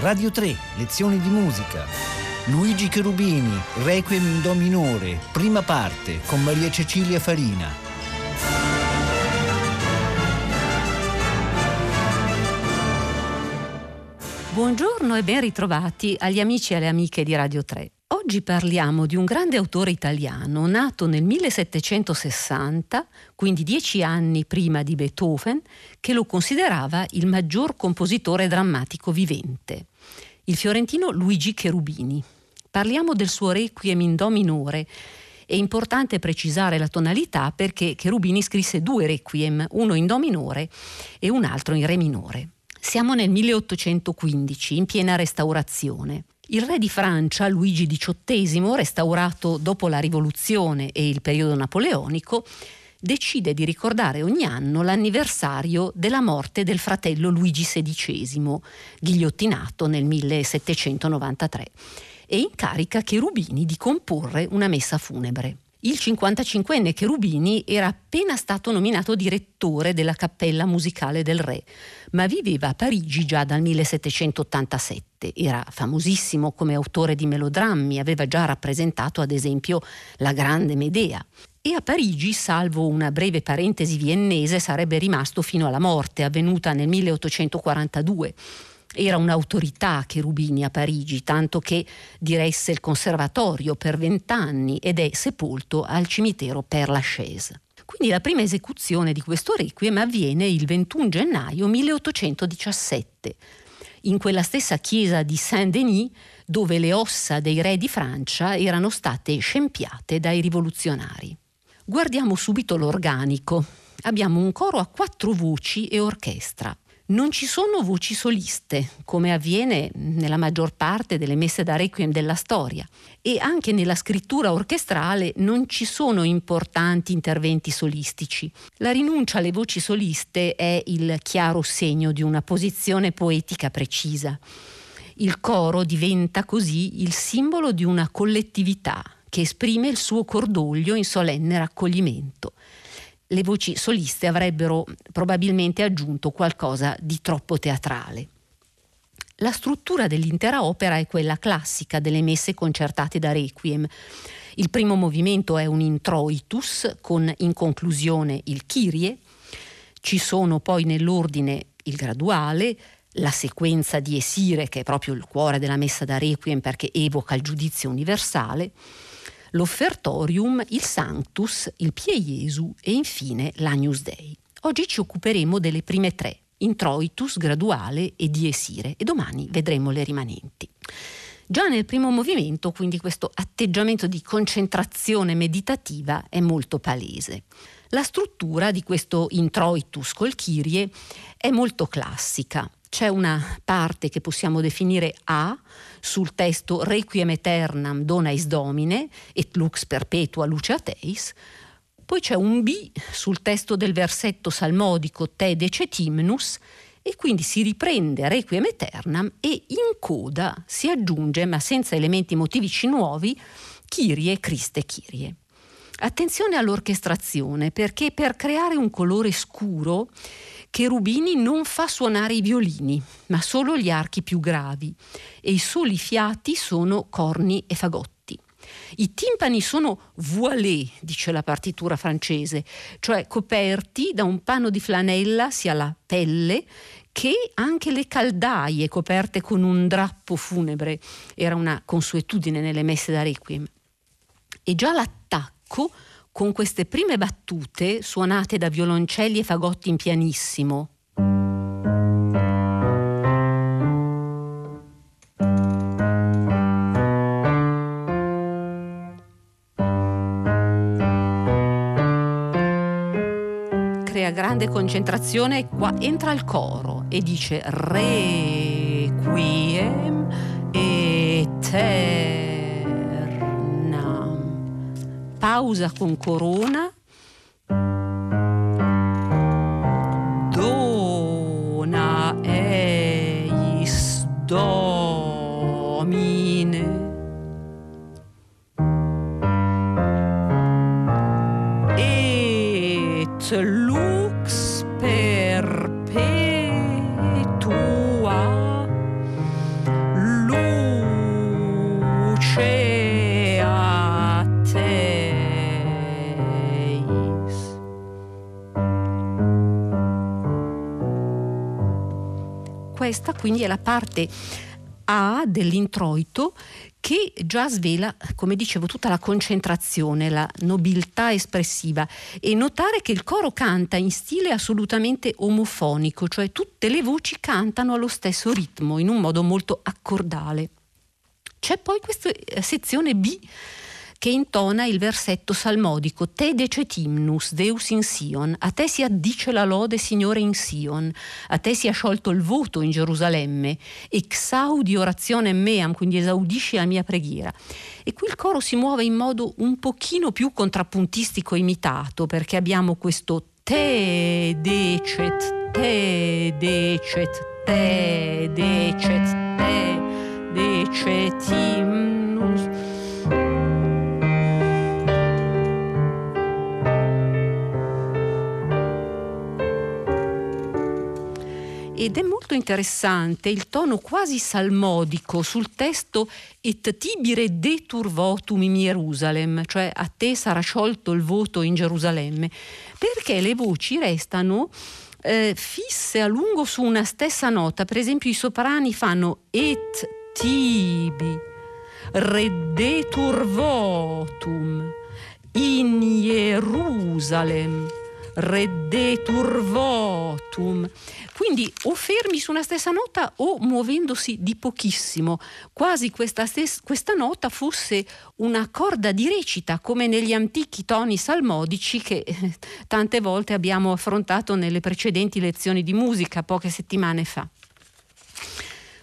Radio 3, lezioni di musica. Luigi Cherubini, Requiem in Do minore, prima parte, con Maria Cecilia Farina. Buongiorno e ben ritrovati agli amici e alle amiche di Radio 3. Oggi parliamo di un grande autore italiano nato nel 1760, quindi dieci anni prima di Beethoven, che lo considerava il maggior compositore drammatico vivente, il fiorentino Luigi Cherubini. Parliamo del suo Requiem in Do minore. È importante precisare la tonalità perché Cherubini scrisse due Requiem, uno in Do minore e un altro in Re minore. Siamo nel 1815, in piena restaurazione. Il re di Francia, Luigi XVIII, restaurato dopo la rivoluzione e il periodo napoleonico, decide di ricordare ogni anno l'anniversario della morte del fratello Luigi XVI, ghigliottinato nel 1793, e incarica Cherubini di comporre una messa funebre. Il 55enne Cherubini era appena stato nominato direttore della Cappella Musicale del Re, ma viveva a Parigi già dal 1787. Era famosissimo come autore di melodrammi, aveva già rappresentato ad esempio la Grande Medea. E a Parigi, salvo una breve parentesi viennese, sarebbe rimasto fino alla morte, avvenuta nel 1842 era un'autorità Cherubini a Parigi, tanto che diresse il conservatorio per vent'anni ed è sepolto al cimitero Père Lachaise. Quindi la prima esecuzione di questo requiem avviene il 21 gennaio 1817, in quella stessa chiesa di Saint-Denis dove le ossa dei re di Francia erano state scempiate dai rivoluzionari. Guardiamo subito l'organico. Abbiamo un coro a quattro voci e orchestra. Non ci sono voci soliste, come avviene nella maggior parte delle messe da requiem della storia, e anche nella scrittura orchestrale non ci sono importanti interventi solistici. La rinuncia alle voci soliste è il chiaro segno di una posizione poetica precisa. Il coro diventa così il simbolo di una collettività che esprime il suo cordoglio in solenne raccoglimento le voci soliste avrebbero probabilmente aggiunto qualcosa di troppo teatrale. La struttura dell'intera opera è quella classica delle messe concertate da Requiem. Il primo movimento è un introitus con in conclusione il Kyrie, ci sono poi nell'ordine il graduale, la sequenza di Esire che è proprio il cuore della messa da Requiem perché evoca il giudizio universale, l'offertorium, il Sanctus, il Pie Jesu e infine l'Agnus Dei. Oggi ci occuperemo delle prime tre, introitus, graduale e diesire, e domani vedremo le rimanenti. Già nel primo movimento, quindi, questo atteggiamento di concentrazione meditativa è molto palese. La struttura di questo introitus col Kyrie è molto classica. C'è una parte che possiamo definire A sul testo Requiem Eternam Donais Domine et Lux Perpetua Luce Ateis, poi c'è un B sul testo del versetto salmodico Te Decetimnus e quindi si riprende Requiem Eternam e in coda si aggiunge, ma senza elementi motivici nuovi, Kyrie Christe Kyrie. Attenzione all'orchestrazione perché per creare un colore scuro Cherubini non fa suonare i violini, ma solo gli archi più gravi e i soli fiati sono corni e fagotti. I timpani sono voilés, dice la partitura francese, cioè coperti da un panno di flanella sia la pelle che anche le caldaie coperte con un drappo funebre. Era una consuetudine nelle messe da requiem. E già l'attacco con queste prime battute suonate da violoncelli e fagotti in pianissimo. Crea grande concentrazione e qua entra il coro e dice Requiem eterno pausa con corona, quindi è la parte A dell'introito che già svela, come dicevo, tutta la concentrazione, la nobiltà espressiva e notare che il coro canta in stile assolutamente omofonico, cioè tutte le voci cantano allo stesso ritmo, in un modo molto accordale. C'è poi questa eh, sezione B che intona il versetto salmodico Te decetimnus Deus in Sion, a te si addice la lode Signore in Sion, a te si è sciolto il voto in Gerusalemme, exaudi orazione meam, quindi esaudisci la mia preghiera. E qui il coro si muove in modo un pochino più contrappuntistico imitato, perché abbiamo questo Te decet, te decet, te decet, te decetimus. Ed è molto interessante il tono quasi salmodico sul testo Et tibire detur votum in Jerusalem, cioè a te sarà sciolto il voto in Gerusalemme, perché le voci restano eh, fisse a lungo su una stessa nota, per esempio i soprani fanno et tibi, reddetur votum in Jerusalem, reddetur votum. Quindi o fermi su una stessa nota o muovendosi di pochissimo, quasi questa, stes- questa nota fosse una corda di recita come negli antichi toni salmodici che eh, tante volte abbiamo affrontato nelle precedenti lezioni di musica poche settimane fa.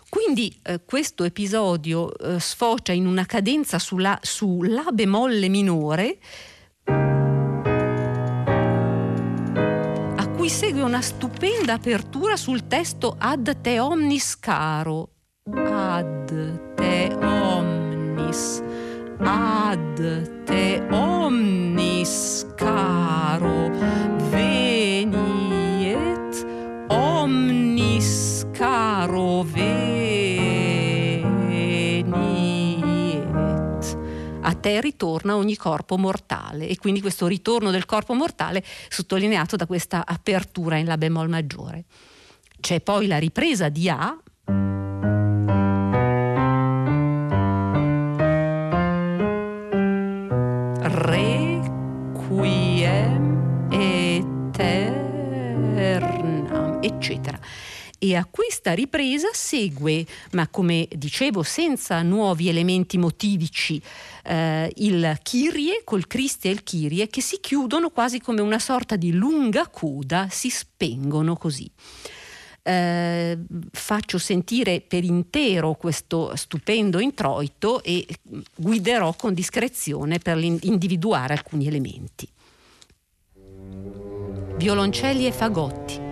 Quindi eh, questo episodio eh, sfocia in una cadenza sulla, su La bemolle minore cui segue una stupenda apertura sul testo Ad te omnis caro. Ad te omnis. Ad te omnis te ritorna ogni corpo mortale. E quindi questo ritorno del corpo mortale sottolineato da questa apertura in La bemoll maggiore. C'è poi la ripresa di A, Requiem eternam, eccetera e a questa ripresa segue, ma come dicevo senza nuovi elementi motivici, eh, il Kyrie col Cristi e il Kyrie che si chiudono quasi come una sorta di lunga coda, si spengono così. Eh, faccio sentire per intero questo stupendo introito e guiderò con discrezione per individuare alcuni elementi. Violoncelli e fagotti.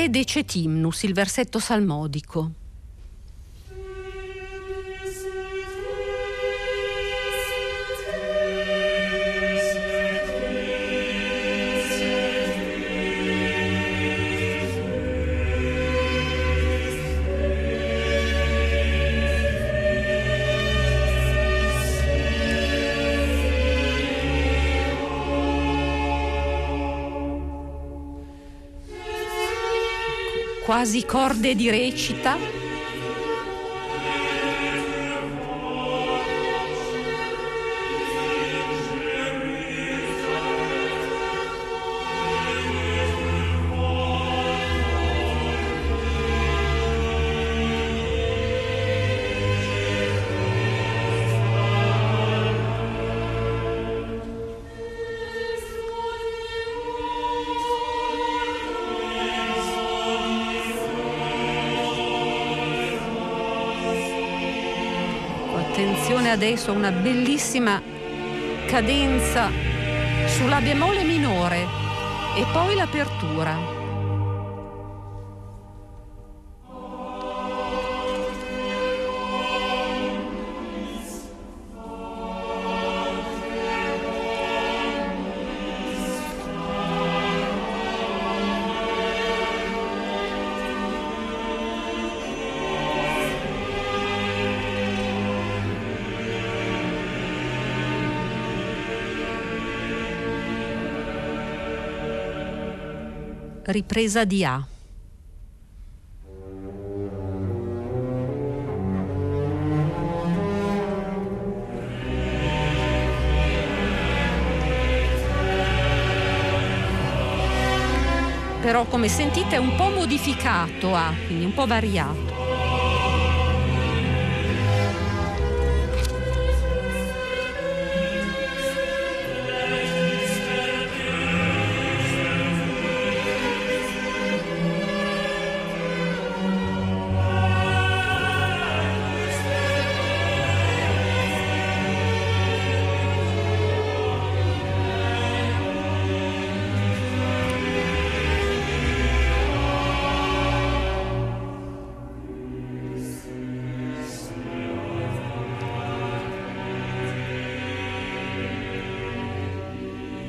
Te decetimnus, il versetto salmodico. Quasi corde di recita adesso una bellissima cadenza sulla bemolle minore e poi l'apertura. Ripresa di A. Però come sentite è un po' modificato A, quindi un po' variato.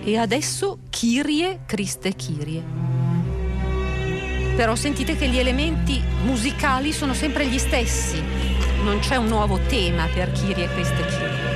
E adesso Kyrie, Criste Kyrie. Però sentite che gli elementi musicali sono sempre gli stessi, non c'è un nuovo tema per Kyrie, Criste Kyrie.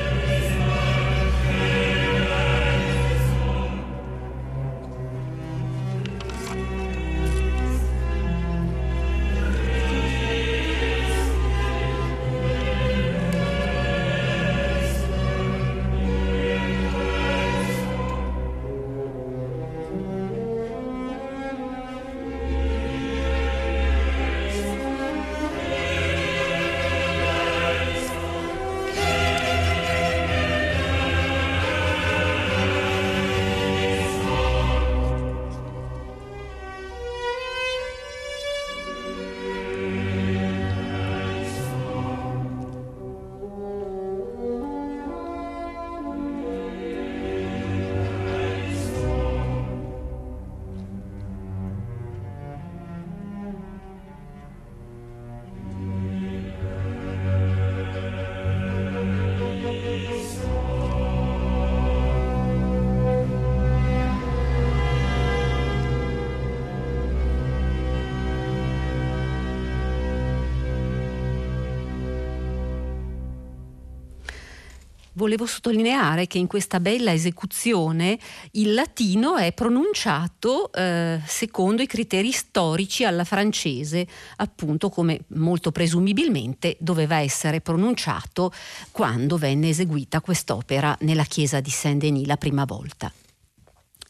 Volevo sottolineare che in questa bella esecuzione il latino è pronunciato eh, secondo i criteri storici alla francese, appunto come molto presumibilmente doveva essere pronunciato quando venne eseguita quest'opera nella chiesa di Saint-Denis la prima volta.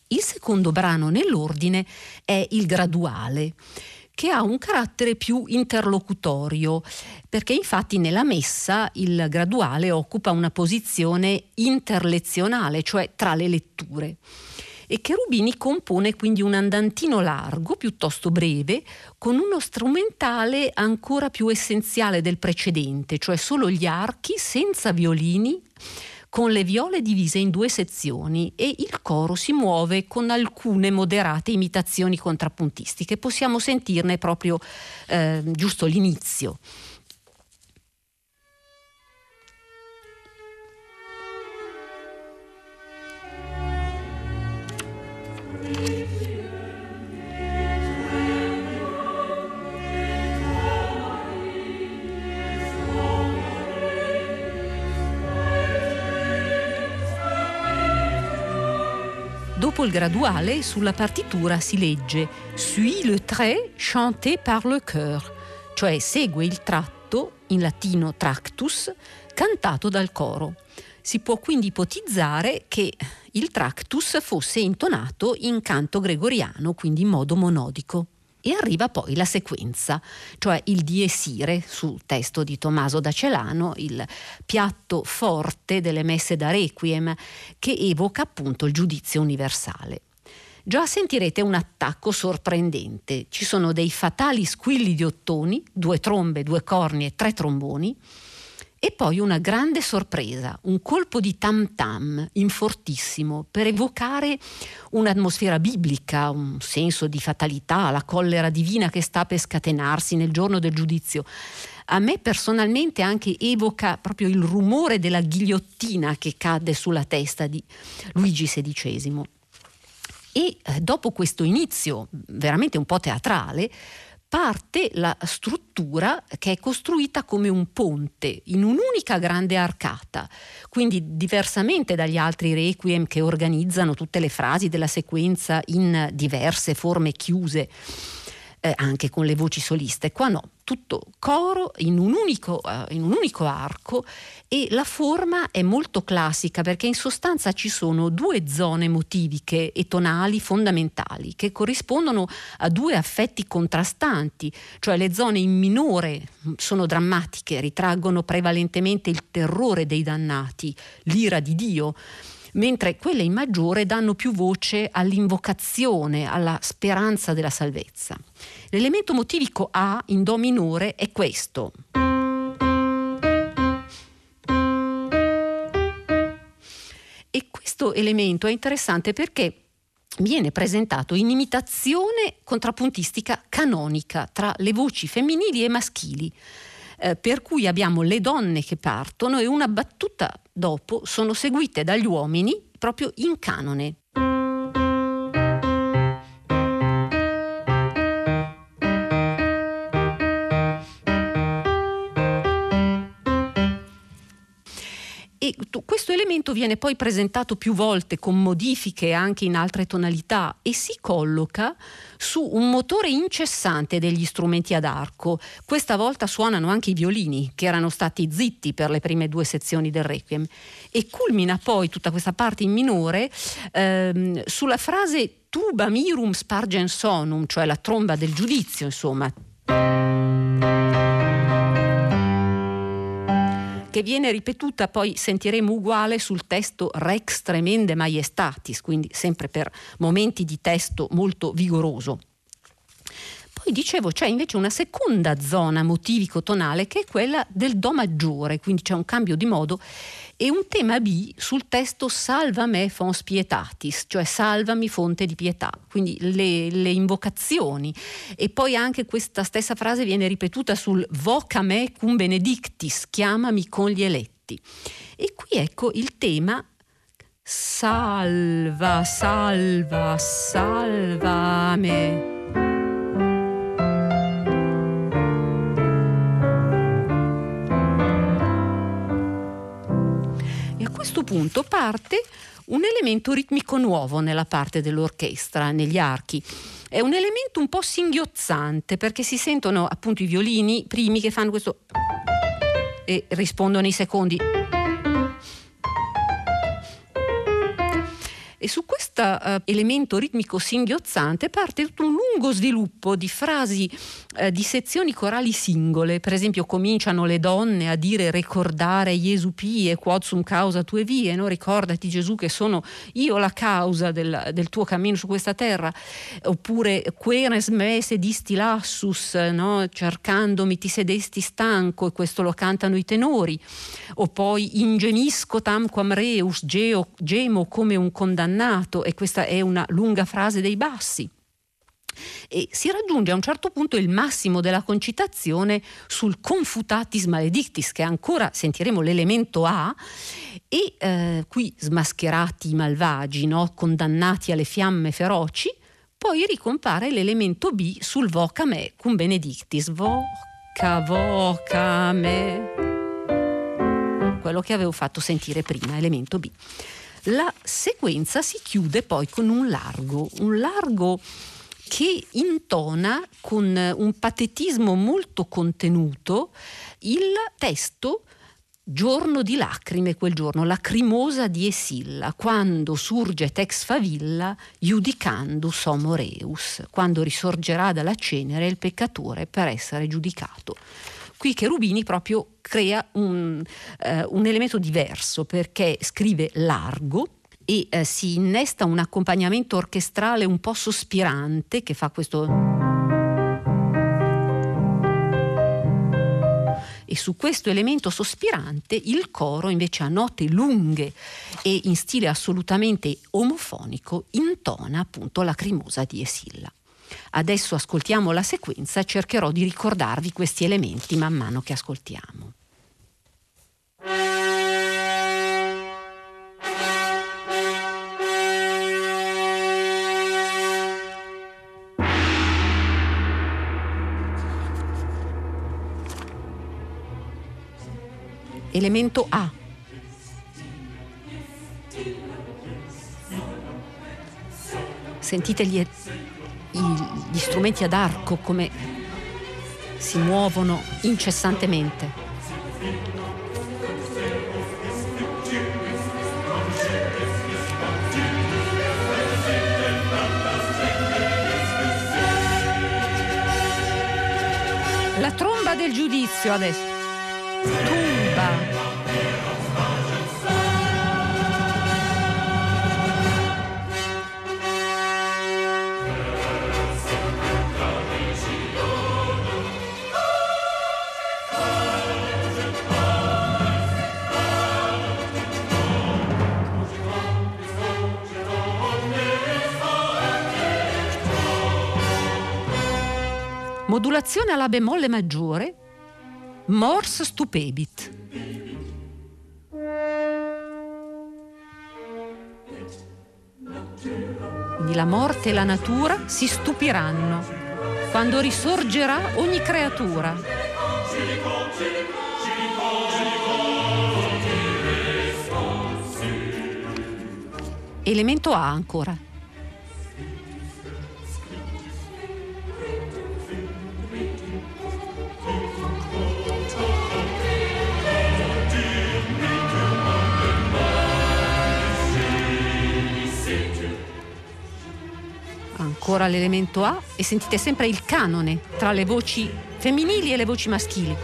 Il secondo brano nell'ordine è il graduale che ha un carattere più interlocutorio, perché infatti nella messa il graduale occupa una posizione interlezionale, cioè tra le letture. E Cherubini compone quindi un andantino largo, piuttosto breve, con uno strumentale ancora più essenziale del precedente, cioè solo gli archi senza violini con le viole divise in due sezioni e il coro si muove con alcune moderate imitazioni contrappuntistiche. Possiamo sentirne proprio eh, giusto l'inizio. Il graduale, sulla partitura si legge Suis le trait chanté par le cœur, cioè segue il tratto, in latino tractus, cantato dal coro. Si può quindi ipotizzare che il tractus fosse intonato in canto gregoriano, quindi in modo monodico. E arriva poi la sequenza, cioè il diesire sul testo di Tommaso da Celano, il piatto forte delle messe da requiem, che evoca appunto il giudizio universale. Già sentirete un attacco sorprendente. Ci sono dei fatali squilli di ottoni, due trombe, due corni e tre tromboni, E poi una grande sorpresa, un colpo di tam tam in fortissimo per evocare un'atmosfera biblica, un senso di fatalità, la collera divina che sta per scatenarsi nel giorno del giudizio. A me personalmente anche evoca proprio il rumore della ghigliottina che cadde sulla testa di Luigi XVI. E eh, dopo questo inizio veramente un po' teatrale, parte la struttura che è costruita come un ponte in un'unica grande arcata, quindi diversamente dagli altri requiem che organizzano tutte le frasi della sequenza in diverse forme chiuse eh, anche con le voci soliste. Qua no, tutto coro in un, unico, uh, in un unico arco e la forma è molto classica perché in sostanza ci sono due zone motiviche e tonali fondamentali che corrispondono a due affetti contrastanti, cioè le zone in minore sono drammatiche, ritraggono prevalentemente il terrore dei dannati, l'ira di Dio mentre quelle in maggiore danno più voce all'invocazione, alla speranza della salvezza. L'elemento motivico A in Do minore è questo. E questo elemento è interessante perché viene presentato in imitazione contrappuntistica canonica tra le voci femminili e maschili. Eh, per cui abbiamo le donne che partono e una battuta dopo sono seguite dagli uomini proprio in canone. E questo elemento viene poi presentato più volte con modifiche anche in altre tonalità e si colloca su un motore incessante degli strumenti ad arco. Questa volta suonano anche i violini, che erano stati zitti per le prime due sezioni del Requiem. E culmina poi tutta questa parte in minore ehm, sulla frase tuba mirum spargen sonum, cioè la tromba del giudizio, insomma che viene ripetuta, poi sentiremo uguale sul testo Rex Tremende Maiestatis, quindi sempre per momenti di testo molto vigoroso. Poi dicevo c'è invece una seconda zona motivico-tonale che è quella del Do maggiore, quindi c'è un cambio di modo e un tema B sul testo Salva me fons pietatis, cioè salvami fonte di pietà, quindi le, le, invocazioni. E poi anche questa stessa frase viene ripetuta sul Voca me cum benedictis, chiamami con gli eletti. E qui ecco il tema Salva, salva, salva me. Punto parte un elemento ritmico nuovo nella parte dell'orchestra, negli archi. È un elemento un po' singhiozzante perché si sentono appunto i violini primi che fanno questo e rispondono i secondi E su questo uh, elemento ritmico singhiozzante parte tutto un lungo sviluppo di frasi, uh, di sezioni corali singole. Per esempio, cominciano le donne a dire ricordare Gesù pie, quod sum causa tue vie, no? ricordati Gesù che sono io la causa del, del tuo cammino su questa terra. Oppure, queres me sedisti lassus, no? cercandomi ti sedesti stanco, e questo lo cantano i tenori. O poi, ingenisco tamquam reus, geo, gemo come un condannato condannato e questa è una lunga frase dei bassi. E si raggiunge a un certo punto il massimo della concitazione sul confutatis maledictis, che ancora sentiremo l'elemento A, e eh, qui smascherati i malvagi, no? condannati alle fiamme feroci, poi ricompare l'elemento B sul voca me cum benedictis, voca, voca me, quello che avevo fatto sentire prima, elemento B. La sequenza si chiude poi con un largo, un largo che intona con un patetismo molto contenuto il testo Giorno di lacrime quel giorno, lacrimosa di Esilla, quando surge ex favilla, iudicandus homo reus, quando risorgerà dalla cenere il peccatore per essere giudicato. Qui Cherubini proprio crea un, eh, un elemento diverso perché scrive largo e eh, si innesta un accompagnamento orchestrale un po' sospirante che fa questo... E su questo elemento sospirante il coro invece a note lunghe e in stile assolutamente omofonico intona appunto la crimosa di Esilla. Adesso ascoltiamo la sequenza e cercherò di ricordarvi questi elementi man mano che ascoltiamo. Elemento A. Sentite gli, gli strumenti ad arco come si muovono incessantemente. La tromba del giudizio adesso. Modulazione alla bemolle maggiore, mors stupebit. Quindi la morte e la natura si stupiranno quando risorgerà ogni creatura. Elemento A ancora. Ancora l'elemento A e sentite sempre il canone tra le voci femminili e le voci maschili.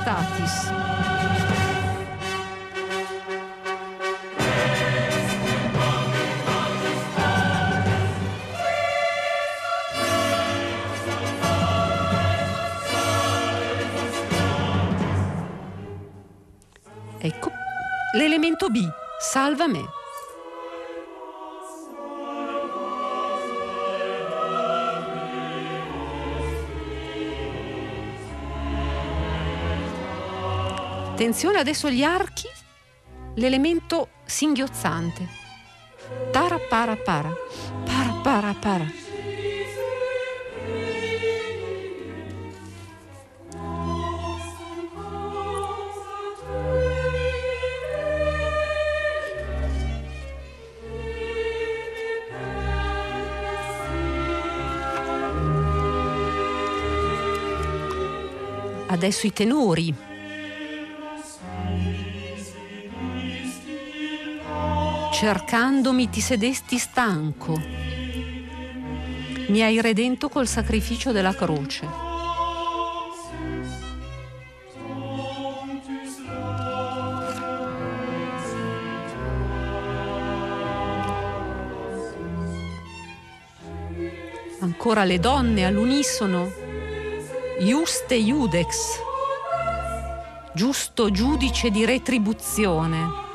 Statis. Ecco l'elemento B, salva me. Attenzione adesso agli archi, l'elemento singhiozzante. Tara para para, para para para. Adesso i tenori. Cercandomi ti sedesti stanco. Mi hai redento col sacrificio della croce. Ancora le donne all'unisono. Iuste iudex. Giusto giudice di retribuzione.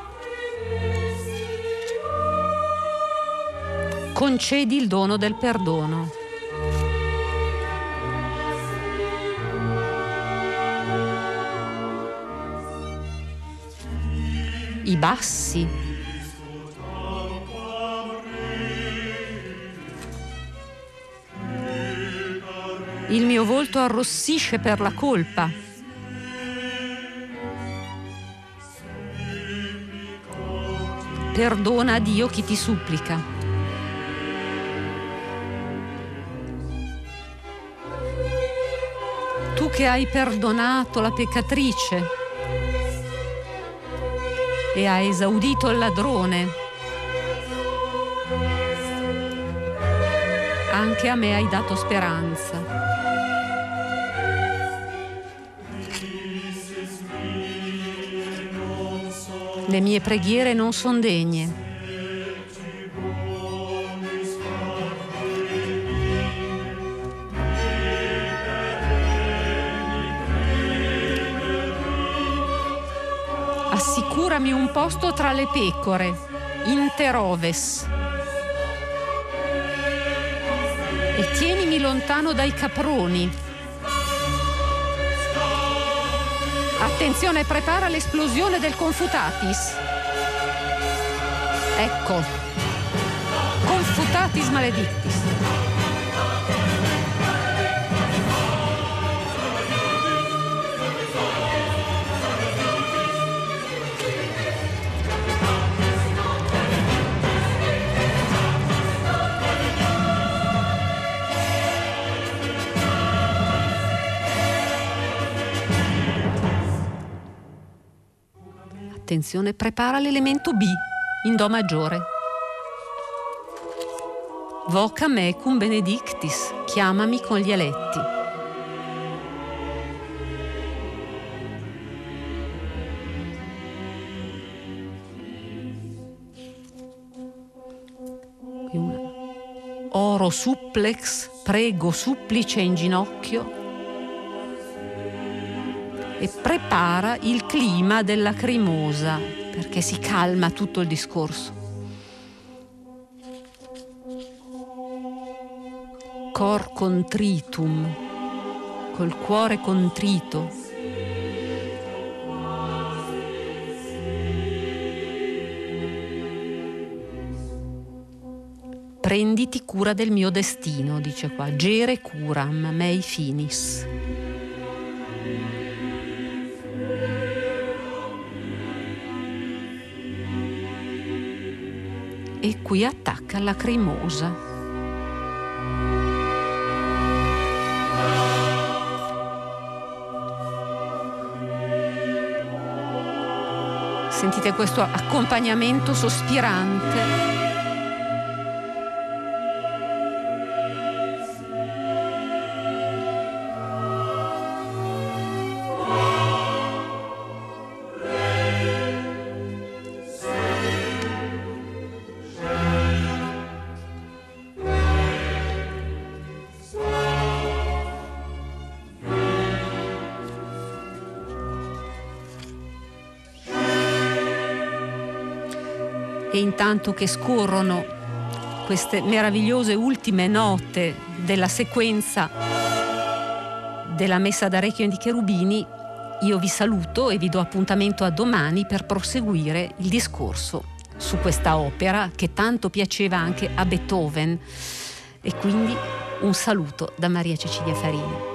Concedi il dono del perdono. I bassi. Il mio volto arrossisce per la colpa. Perdona a Dio chi ti supplica. Che hai perdonato la peccatrice. e ha esaudito il ladrone. Anche a me hai dato speranza. Le mie preghiere non sono degne. Assicurami un posto tra le pecore, interoves. E tienimi lontano dai caproni. Attenzione, prepara l'esplosione del Confutatis. Ecco, Confutatis maledictis. Attenzione, prepara l'elemento B in Do maggiore. Voca me cum benedictis, chiamami con gli eletti. Oro supplex, prego supplice in ginocchio, e prepara il clima della cremosa perché si calma tutto il discorso. Cor contritum, col cuore contrito. Prenditi cura del mio destino, dice qua, gere curam mei finis. E qui attacca la cremosa. Sentite questo accompagnamento sospirante. E intanto che scorrono queste meravigliose ultime note della sequenza della messa d'Arecchio di Cherubini, io vi saluto e vi do appuntamento a domani per proseguire il discorso su questa opera che tanto piaceva anche a Beethoven. E quindi un saluto da Maria Cecilia Farini.